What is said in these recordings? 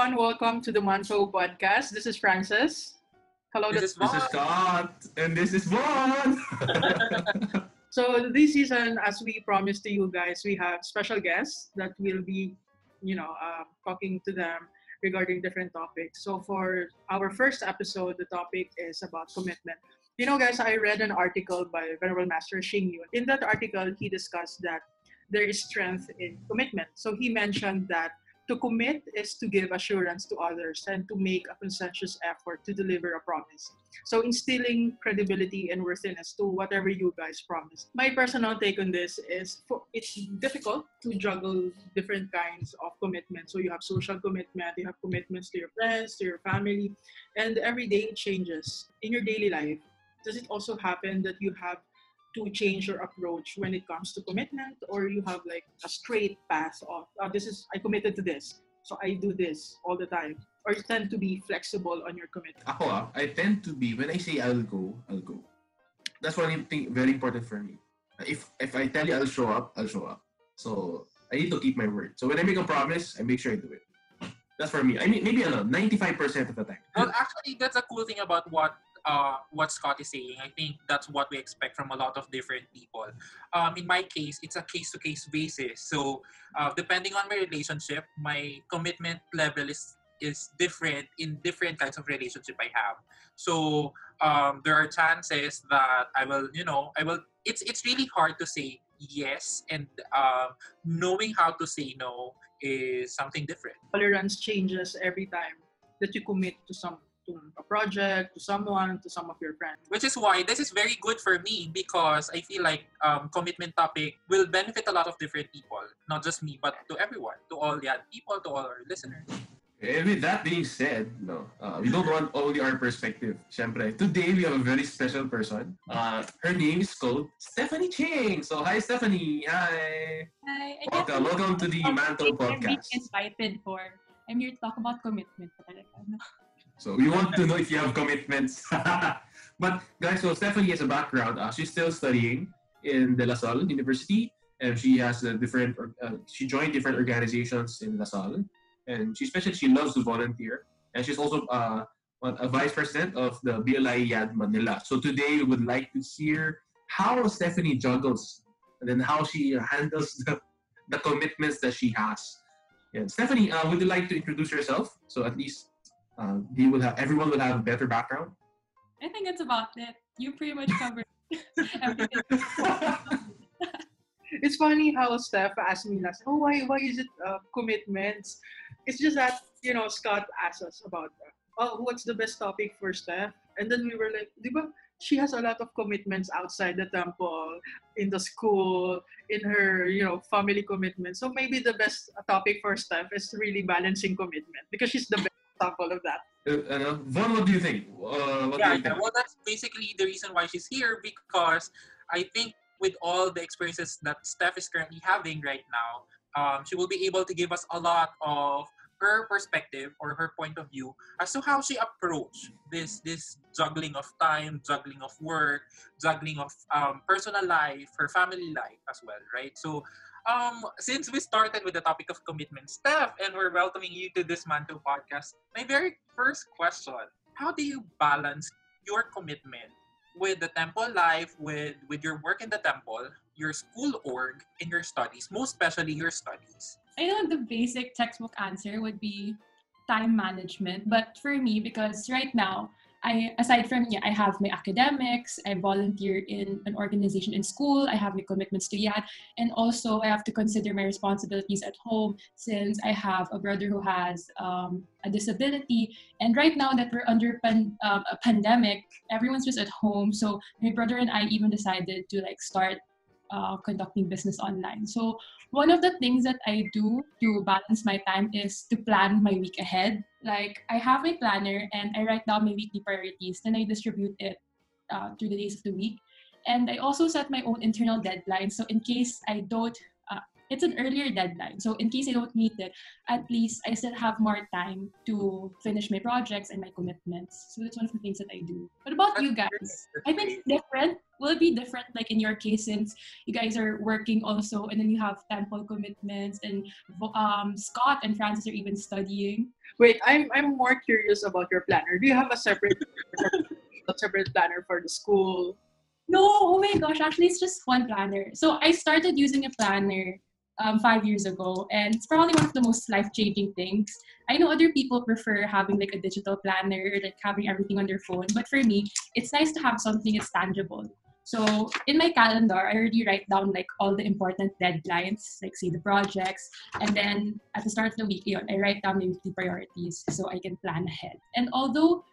everyone. Welcome to the Mantou podcast. This is Francis. Hello, This is This is Scott, and this is Vaughn. So this season, as we promised to you guys, we have special guests that will be, you know, uh, talking to them regarding different topics. So for our first episode, the topic is about commitment. You know, guys, I read an article by Venerable Master Xing Yun. In that article, he discussed that there is strength in commitment. So he mentioned that to commit is to give assurance to others and to make a conscientious effort to deliver a promise. So instilling credibility and worthiness to whatever you guys promise. My personal take on this is for, it's difficult to juggle different kinds of commitment. So you have social commitment, you have commitments to your friends, to your family, and every day it changes. In your daily life, does it also happen that you have to change your approach when it comes to commitment or you have like a straight path of oh, this is I committed to this so I do this all the time or you tend to be flexible on your commitment Ako ah, I tend to be, when I say I'll go, I'll go. That's one thing very important for me. If if I tell you I'll show up, I'll show up. So I need to keep my word. So when I make a promise, I make sure I do it. That's for me. I mean, maybe ano, 95% of the time. Well, actually, that's a cool thing about what uh, what Scott is saying. I think that's what we expect from a lot of different people. Um, in my case, it's a case-to-case basis. So, uh, depending on my relationship, my commitment level is is different in different kinds of relationship I have. So, um, there are chances that I will, you know, I will. It's it's really hard to say yes, and um, knowing how to say no is something different. tolerance changes every time that you commit to some to a project to someone to some of your friends which is why this is very good for me because I feel like um, commitment topic will benefit a lot of different people, not just me, but to everyone, to all the other people, to all our listeners. And with that being said, no, uh, we don't want only our perspective. Siyempre, today we have a very special person. Uh, her name is called Stephanie Ching. So hi Stephanie. Hi. Hi, I Welcome. Welcome to the Mantou Podcast. I'm being Podcast. invited for. I'm here to talk about commitment. So we want to know if you have commitments. but guys, so Stephanie has a background. Uh, she's still studying in the La Salle University, and she has a different. Uh, she joined different organizations in La Salle, and she especially she loves to volunteer, and she's also uh, a vice president of the BLI Yad Manila. So today we would like to hear how Stephanie juggles, and then how she handles the, the commitments that she has. Yeah. Stephanie, uh, would you like to introduce yourself? So at least uh, they will have everyone will have a better background. I think that's about it. You pretty much covered everything. it's funny how Steph asked me last oh why why is it uh, commitments it's just that you know Scott asked us about uh, oh what's the best topic for Steph and then we were like "Di ba, she has a lot of commitments outside the temple in the school in her you know family commitments so maybe the best topic for Steph is really balancing commitment because she's the best example of that Uh, ano, what do you think? Uh, what yeah, do you yeah, think? well, that's basically the reason why she's here because I think with all the experiences that Steph is currently having right now, um, she will be able to give us a lot of her perspective or her point of view as to how she approach this this juggling of time, juggling of work, juggling of um, personal life, her family life as well, right? So um, since we started with the topic of commitment, Steph, and we're welcoming you to this Mantou podcast, my very first question, how do you balance your commitment with the temple life, with, with your work in the temple, your school org, and your studies, most especially your studies? I know the basic textbook answer would be time management, but for me, because right now, I aside from yeah, I have my academics, I volunteer in an organization in school, I have my commitments to YAD, and also I have to consider my responsibilities at home since I have a brother who has um, a disability. And right now that we're under pan- um, a pandemic, everyone's just at home. So my brother and I even decided to like start uh, conducting business online. So one of the things that I do to balance my time is to plan my week ahead. Like I have my planner and I write down my weekly priorities, then I distribute it uh, through the days of the week. And I also set my own internal deadlines. So in case I don't, it's an earlier deadline. So in case I don't meet it, at least I still have more time to finish my projects and my commitments. So that's one of the things that I do. What about you guys? I think different. Will it be different, like in your case, since you guys are working also, and then you have temple commitments, and um, Scott and Francis are even studying. Wait, I'm I'm more curious about your planner. Do you have a separate a separate planner for the school? No, oh my gosh, actually it's just one planner. So I started using a planner um, five years ago, and it's probably one of the most life-changing things. I know other people prefer having like a digital planner, like having everything on their phone, but for me, it's nice to have something that's tangible. So in my calendar, I already write down like all the important deadlines, like say the projects, and then at the start of the week, I write down the weekly priorities so I can plan ahead. And although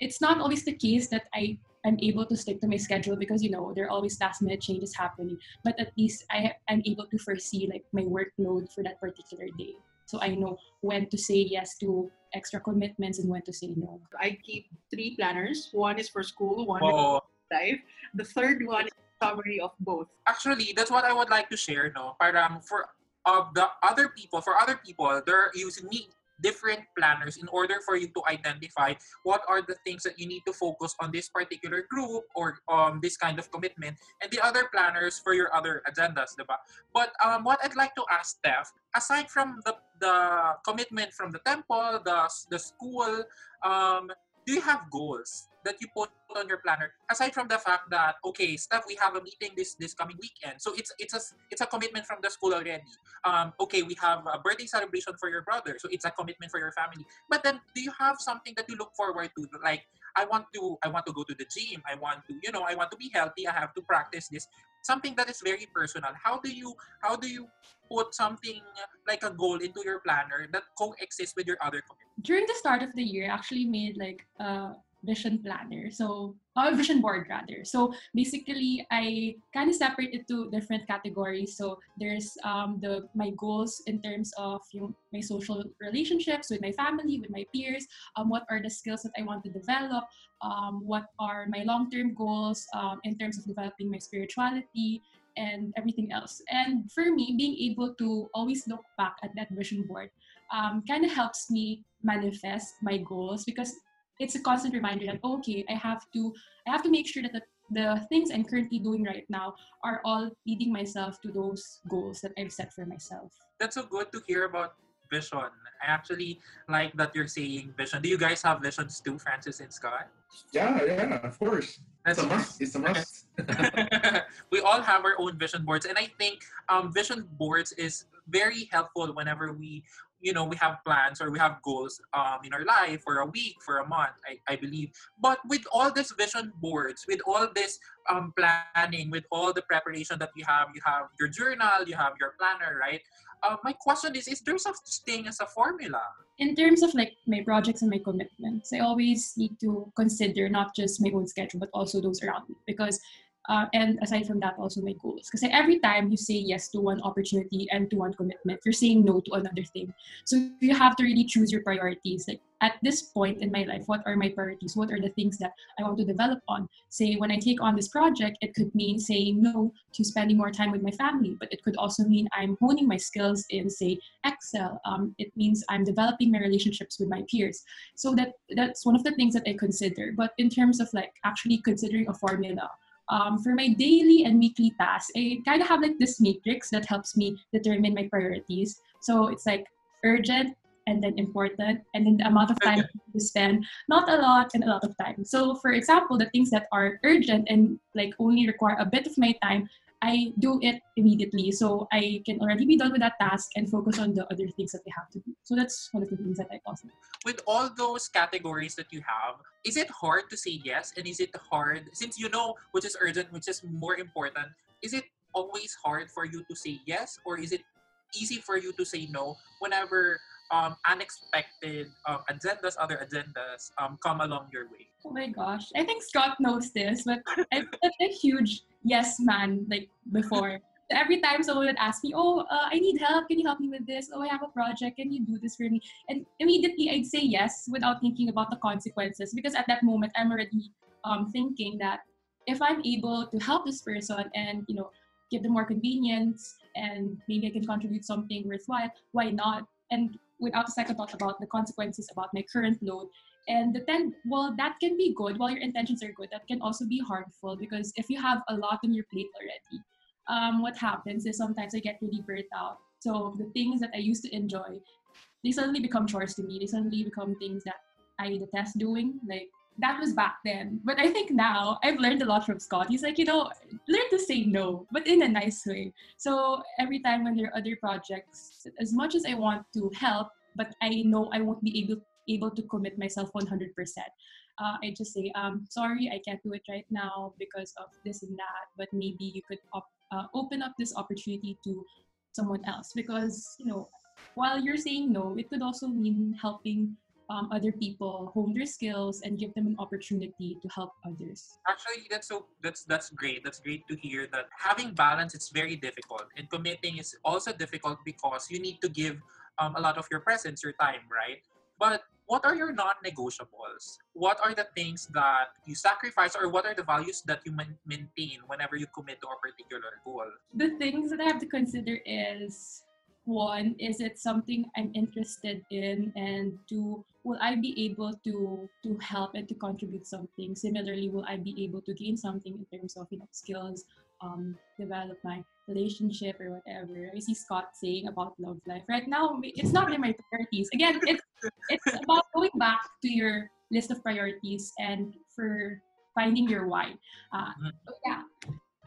it's not always the case that I am able to stick to my schedule because you know there are always last minute changes happening, but at least I am able to foresee like my workload for that particular day. So I know when to say yes to extra commitments and when to say no. I keep three planners. One is for school, one is Oh, life. The third one is a summary of both. actually, that's what I would like to share, no? Parang for of the other people, for other people, they're using me different planners in order for you to identify what are the things that you need to focus on this particular group or um this kind of commitment and the other planners for your other agendas diba? but um what i'd like to ask steph aside from the the commitment from the temple the the school um do you have goals that you put on your planner aside from the fact that okay steph we have a meeting this this coming weekend. So it's it's a it's a commitment from the school already. Um okay we have a birthday celebration for your brother. So it's a commitment for your family. But then do you have something that you look forward to? Like i want to i want to go to the gym. I want to you know i want to be healthy. I have to practice this. Something that is very personal. How do you how do you put something like a goal into your planner that coexists with your other commitments During the start of the year, I actually made like a vision planner. So a vision board rather. So basically I kind of separate it to different categories. So there's um, the my goals in terms of yung, my social relationships with my family, with my peers, um, what are the skills that I want to develop, um, what are my long-term goals um, in terms of developing my spirituality and everything else. And for me, being able to always look back at that vision board um, kind of helps me manifest my goals because it's a constant reminder that okay i have to i have to make sure that the, the things i'm currently doing right now are all leading myself to those goals that i've set for myself that's so good to hear about vision. I actually like that you're saying vision. Do you guys have visions too, Francis and Scott? Yeah, yeah, of course. That's It's a must. It's a must. we all have our own vision boards, and I think um, vision boards is very helpful whenever we, you know, we have plans or we have goals um, in our life for a week, for a month. I, I believe. But with all these vision boards, with all this um, planning, with all the preparation that you have, you have your journal, you have your planner, right? Uh, my question is: Is there such thing as a formula? in terms of like my projects and my commitments i always need to consider not just my own schedule but also those around me because uh, and aside from that also my goals. Because every time you say yes to one opportunity and to one commitment you're saying no to another thing. So you have to really choose your priorities. Like at this point in my life what are my priorities? What are the things that i want to develop on? Say when i take on this project it could mean saying no to spending more time with my family but it could also mean i'm honing my skills in say excel. Um, it means i'm developing my relationships with my peers. So that that's one of the things that i consider. But in terms of like actually considering a formula um, for my daily and weekly tasks, I kind of have like this matrix that helps me determine my priorities. So it's like urgent and then important, and then the amount of time to spend, not a lot and a lot of time. So, for example, the things that are urgent and like only require a bit of my time, I do it immediately. So I can already be done with that task and focus on the other things that I have to do. So that's one of the things that I also with all those categories that you have, is it hard to say yes? And is it hard, since you know which is urgent, which is more important, is it always hard for you to say yes? Or is it easy for you to say no whenever um, unexpected um, agendas, other agendas um, come along your way? Oh my gosh. I think Scott knows this, but such a huge yes man like before. Every time someone would ask me, Oh, uh, I need help. Can you help me with this? Oh, I have a project. Can you do this for me? And immediately I'd say yes without thinking about the consequences because at that moment I'm already um, thinking that if I'm able to help this person and, you know, give them more convenience and maybe I can contribute something worthwhile, why not? And without a second thought about the consequences about my current load, and the ten, well, that can be good while your intentions are good. That can also be harmful because if you have a lot on your plate already, um, what happens is sometimes I get really burnt out. So the things that I used to enjoy, they suddenly become chores to me. They suddenly become things that I detest doing. Like that was back then. But I think now I've learned a lot from Scott. He's like, you know, learn to say no, but in a nice way. So every time when there are other projects, as much as I want to help, but I know I won't be able able to commit myself 100%. Uh, I just say, um, sorry, I can't do it right now because of this and that, but maybe you could op- uh, open up this opportunity to someone else because, you know, while you're saying no, it could also mean helping um, other people hone their skills and give them an opportunity to help others. Actually, that's so that's that's great. That's great to hear that having balance it's very difficult, and committing is also difficult because you need to give um, a lot of your presence, your time, right? But what are your non-negotiables? What are the things that you sacrifice, or what are the values that you maintain whenever you commit to a particular goal? The things that I have to consider is one, is it something I'm interested in, and two, will I be able to to help and to contribute something? Similarly, will I be able to gain something in terms of you know skills, um, develop my relationship or whatever. I see Scott saying about love life right now. It's not in my priorities. Again, it's it's about going back to your list of priorities and for finding your why. Uh, so yeah,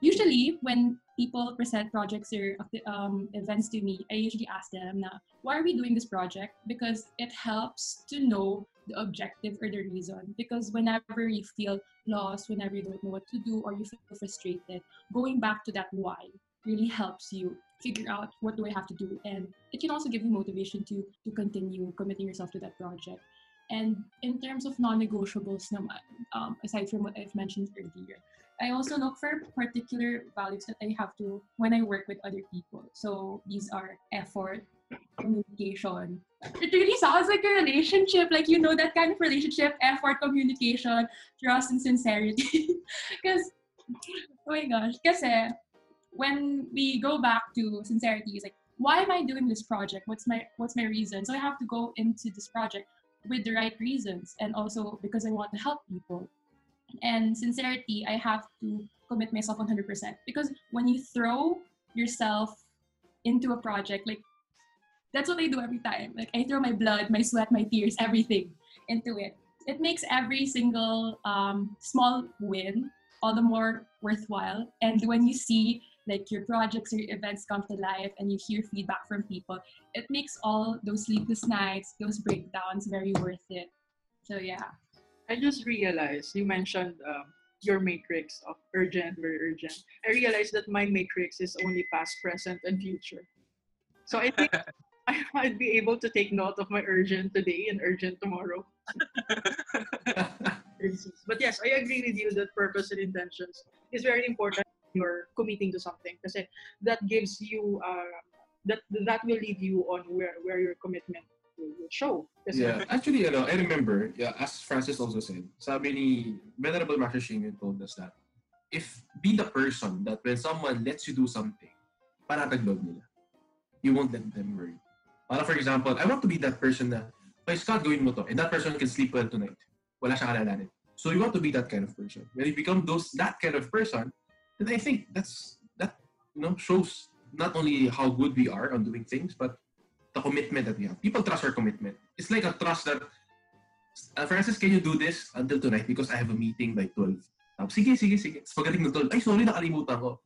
usually when people present projects or um, events to me, I usually ask them, why are we doing this project? Because it helps to know the objective or the reason. Because whenever you feel lost, whenever you don't know what to do, or you feel frustrated, going back to that why really helps you figure out what do I have to do. And it can also give you motivation to, to continue committing yourself to that project. And in terms of non-negotiables um, aside from what I've mentioned earlier, I also look for particular values that I have to when I work with other people. So these are effort, communication. It really sounds like a relationship, like you know that kind of relationship, effort, communication, trust, and sincerity. Because, oh my gosh, kasi eh, when we go back to sincerity, it's like, why am I doing this project? What's my what's my reason? So I have to go into this project with the right reasons, and also because I want to help people and sincerity, I have to commit myself 100% because when you throw yourself into a project, like that's what I do every time. Like I throw my blood, my sweat, my tears, everything into it. It makes every single um, small win all the more worthwhile. And when you see like your projects or your events come to life and you hear feedback from people, it makes all those sleepless nights, those breakdowns very worth it. So yeah. I just realized you mentioned um, your matrix of urgent, very urgent. I realized that my matrix is only past, present, and future. So I think I might be able to take note of my urgent today and urgent tomorrow. but yes, I agree with you that purpose and intentions is very important when you're committing to something because that gives you uh, that that will lead you on where where your commitment will show. Kasi yeah, actually, you know, I remember, yeah, as Francis also said, sabi ni Venerable Master Xing Yun told us that if be the person that when someone lets you do something, panatag loob nila. You won't let them worry. Para for example, I want to be that person na, may Scott, gawin mo to, and that person can sleep well tonight. Wala siyang alalanin. So you want to be that kind of person. When you become those that kind of person, then I think that's that you know shows not only how good we are on doing things, but the commitment that we have. People trust our commitment. It's like a trust that, uh, Francis, can you do this until tonight because I have a meeting by 12. Uh, sige, sige, sige. Tapos pagdating ng 12, ay, sorry, nakalimutan ko.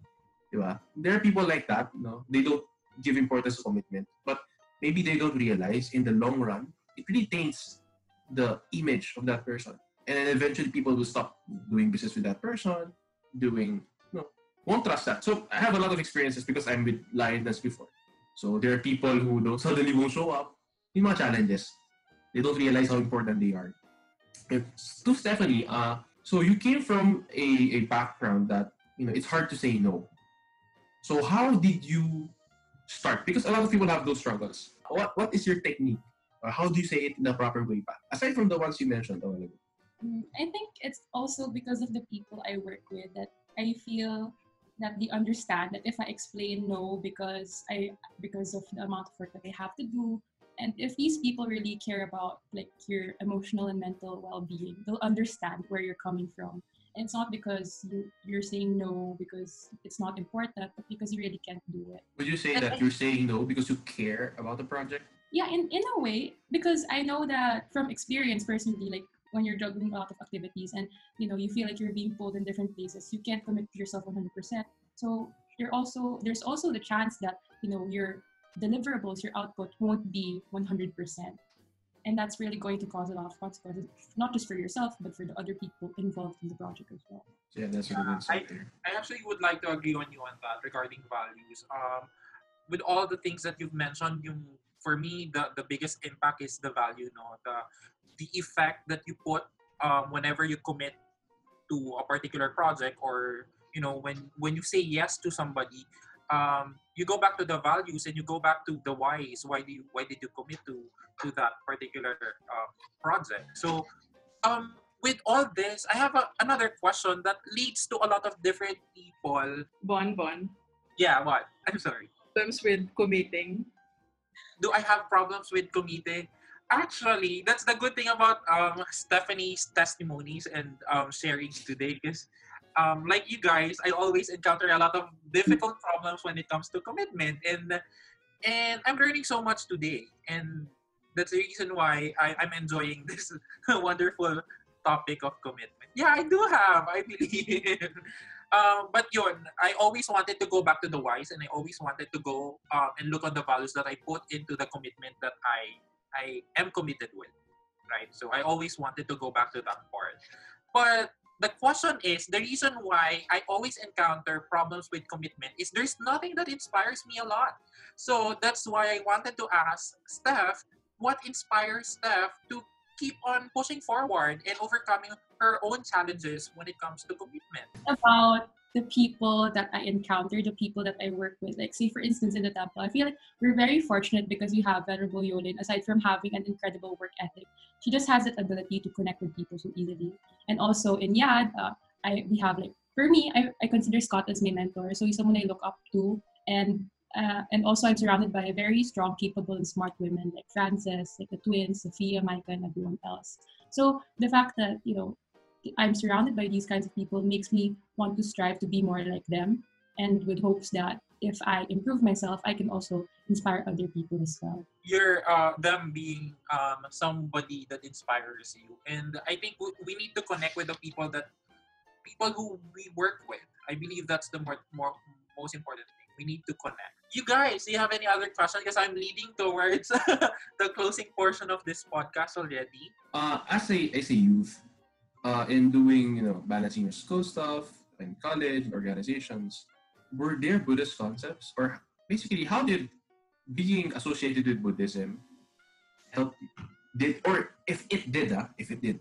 Diba? There are people like that, no? They don't give importance to commitment. But maybe they don't realize in the long run, it really taints the image of that person. And then eventually people will stop doing business with that person, doing, no, won't trust that. So I have a lot of experiences because I'm with Lioness before. So there are people who don't suddenly won't show up. Yung mga challenges. They don't realize how important they are. And to Stephanie, uh, so you came from a, a background that you know it's hard to say no. So how did you start? Because a lot of people have those struggles. What what is your technique? Or how do you say it in a proper way? Aside from the ones you mentioned. Mm, I think it's also because of the people I work with that I feel that they understand that if I explain no because I because of the amount of work that they have to do, and if these people really care about like your emotional and mental well-being, they'll understand where you're coming from. It's not because you you're saying no because it's not important, but because you really can't do it. Would you say and that I, you're saying no because you care about the project? yeah, in, in a way, because I know that from experience personally, like when you're juggling a lot of activities and you know you feel like you're being pulled in different places, you can't commit to yourself 100%. So you're also there's also the chance that you know your deliverables, your output won't be 100%. And that's really going to cause a lot of consequences, not just for yourself, but for the other people involved in the project as well. Yeah, that's really good I, there. I actually would like to agree on you on that regarding values. Um, with all the things that you've mentioned, yung, for me, the, the biggest impact is the value, no? The, the effect that you put um, whenever you commit to a particular project or, you know, when, when you say yes to somebody, um, you go back to the values and you go back to the whys. Why do you, why did you commit to to that particular uh, project? So, um, with all this, I have a, another question that leads to a lot of different people. Bon Bon, Yeah, what? I'm sorry. terms with committing. Do I have problems with committing? Actually, that's the good thing about um, Stephanie's testimonies and um, sharings today because um, like you guys, I always encounter a lot of difficult problems when it comes to commitment, and and I'm learning so much today, and that's the reason why I, I'm enjoying this wonderful topic of commitment. Yeah, I do have, I believe. um, but yun, I always wanted to go back to the whys, and I always wanted to go um, and look on the values that I put into the commitment that I I am committed with, right? So I always wanted to go back to that part, but the question is the reason why I always encounter problems with commitment is there's nothing that inspires me a lot. So that's why I wanted to ask Steph what inspires Steph to keep on pushing forward and overcoming her own challenges when it comes to commitment. about the people that I encounter, the people that I work with. Like, say, for instance, in the temple, I feel like we're very fortunate because we have Venerable Yolin, aside from having an incredible work ethic, she just has that ability to connect with people so easily. And also in Yad, uh, I we have like, for me, I, I consider Scott as my mentor. So he's someone I look up to. And uh, and also I'm surrounded by a very strong, capable, and smart women like Frances, like the twins, Sophia, Micah, and everyone else. So the fact that, you know, I'm surrounded by these kinds of people makes me want to strive to be more like them and with hopes that if I improve myself, I can also inspire other people as well. You're uh, them being um, somebody that inspires you, and I think we, we need to connect with the people that people who we work with. I believe that's the more, more most important thing. We need to connect. You guys, do you have any other questions? Because I'm leading towards the closing portion of this podcast already. Uh, as a as a youth, uh, in doing you know balancing your school stuff in college organizations, were there Buddhist concepts, or basically how did being associated with Buddhism help? Did or if it did, uh, if it did,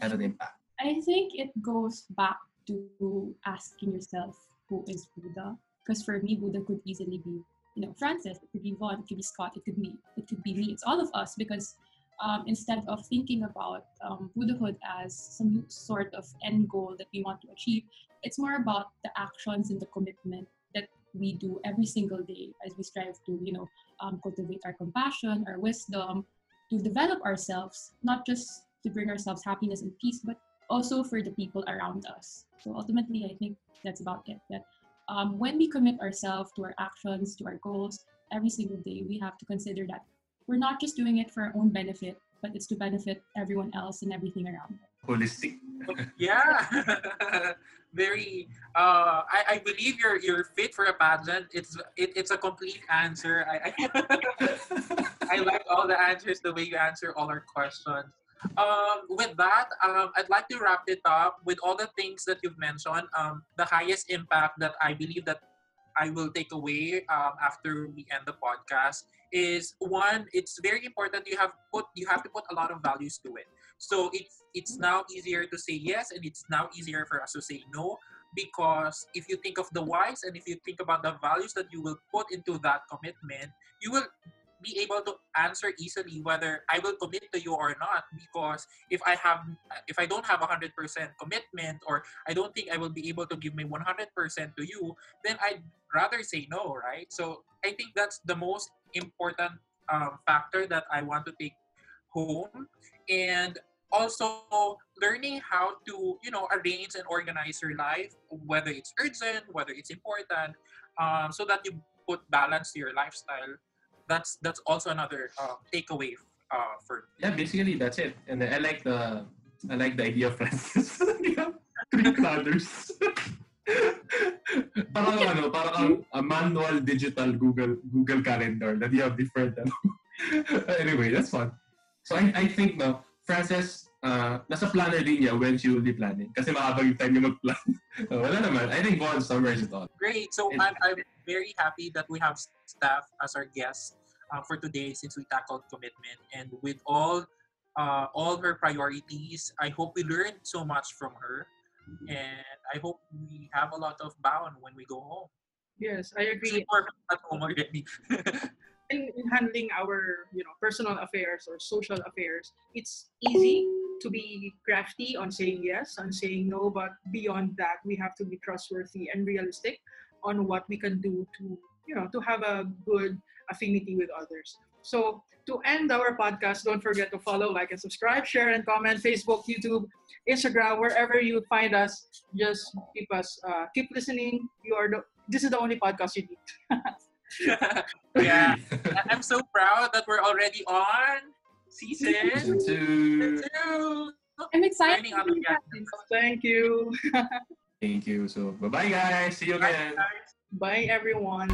had an impact. I think it goes back to asking yourself who is Buddha. Because for me, Buddha could easily be, you know, Francis, it could be Vaughn, it could be Scott, it could be, it could be me. It's all of us because um, instead of thinking about um, Buddhahood as some sort of end goal that we want to achieve, it's more about the actions and the commitment that we do every single day as we strive to, you know, um, cultivate our compassion, our wisdom, to develop ourselves, not just to bring ourselves happiness and peace, but also for the people around us. So ultimately, I think that's about it. That um, when we commit ourselves to our actions, to our goals, every single day, we have to consider that we're not just doing it for our own benefit, but it's to benefit everyone else and everything around us. Holistic. yeah. Very uh I, I believe you're you're fit for a pageant. It's it, it's a complete answer. I, I I like all the answers the way you answer all our questions. Um with that um I'd like to wrap it up with all the things that you've mentioned. Um the highest impact that I believe that I will take away um, after we end the podcast is one it's very important you have put you have to put a lot of values to it. So it's it's now easier to say yes and it's now easier for us to say no because if you think of the whys and if you think about the values that you will put into that commitment you will be able to answer easily whether I will commit to you or not because if I have if I don't have a 100% commitment or I don't think I will be able to give my 100% to you then I'd rather say no right? So I think that's the most important um, factor that I want to take home. And also learning how to you know arrange and organize your life whether it's urgent whether it's important um, so that you put balance to your lifestyle that's that's also another uh, takeaway uh, for Yeah, basically that's it. And I like the I like the idea of Francis. three planners. parang ano, parang ang a manual digital Google Google Calendar that you have different ano. anyway, that's fun. So I, I think no, Frances, uh, nasa planner din niya when she will be planning. Kasi mahabang yung time niya mag-plan. Uh, wala naman. I think Vaughn summarized it all. Great. So And- I'm, I'm very happy that we have Steph as our guests uh, for today since we tackled commitment and with all uh, all her priorities. I hope we learned so much from her, and I hope we have a lot of bound when we go home. Yes, I agree. more at home already. In, in handling our you know personal affairs or social affairs, it's easy to be crafty on saying yes, on saying no, but beyond that, we have to be trustworthy and realistic on what we can do to you know to have a good affinity with others. So to end our podcast, don't forget to follow, like, and subscribe, share, and comment. Facebook, YouTube, Instagram, wherever you find us, just keep us uh, keep listening. You are the this is the only podcast you need. yeah, I- I'm so proud that we're already on season Season two. two. I'm excited. Learning out of to hear Japanese. Thank you. Thank you. So bye bye guys. See you again. guys. Bye, everyone.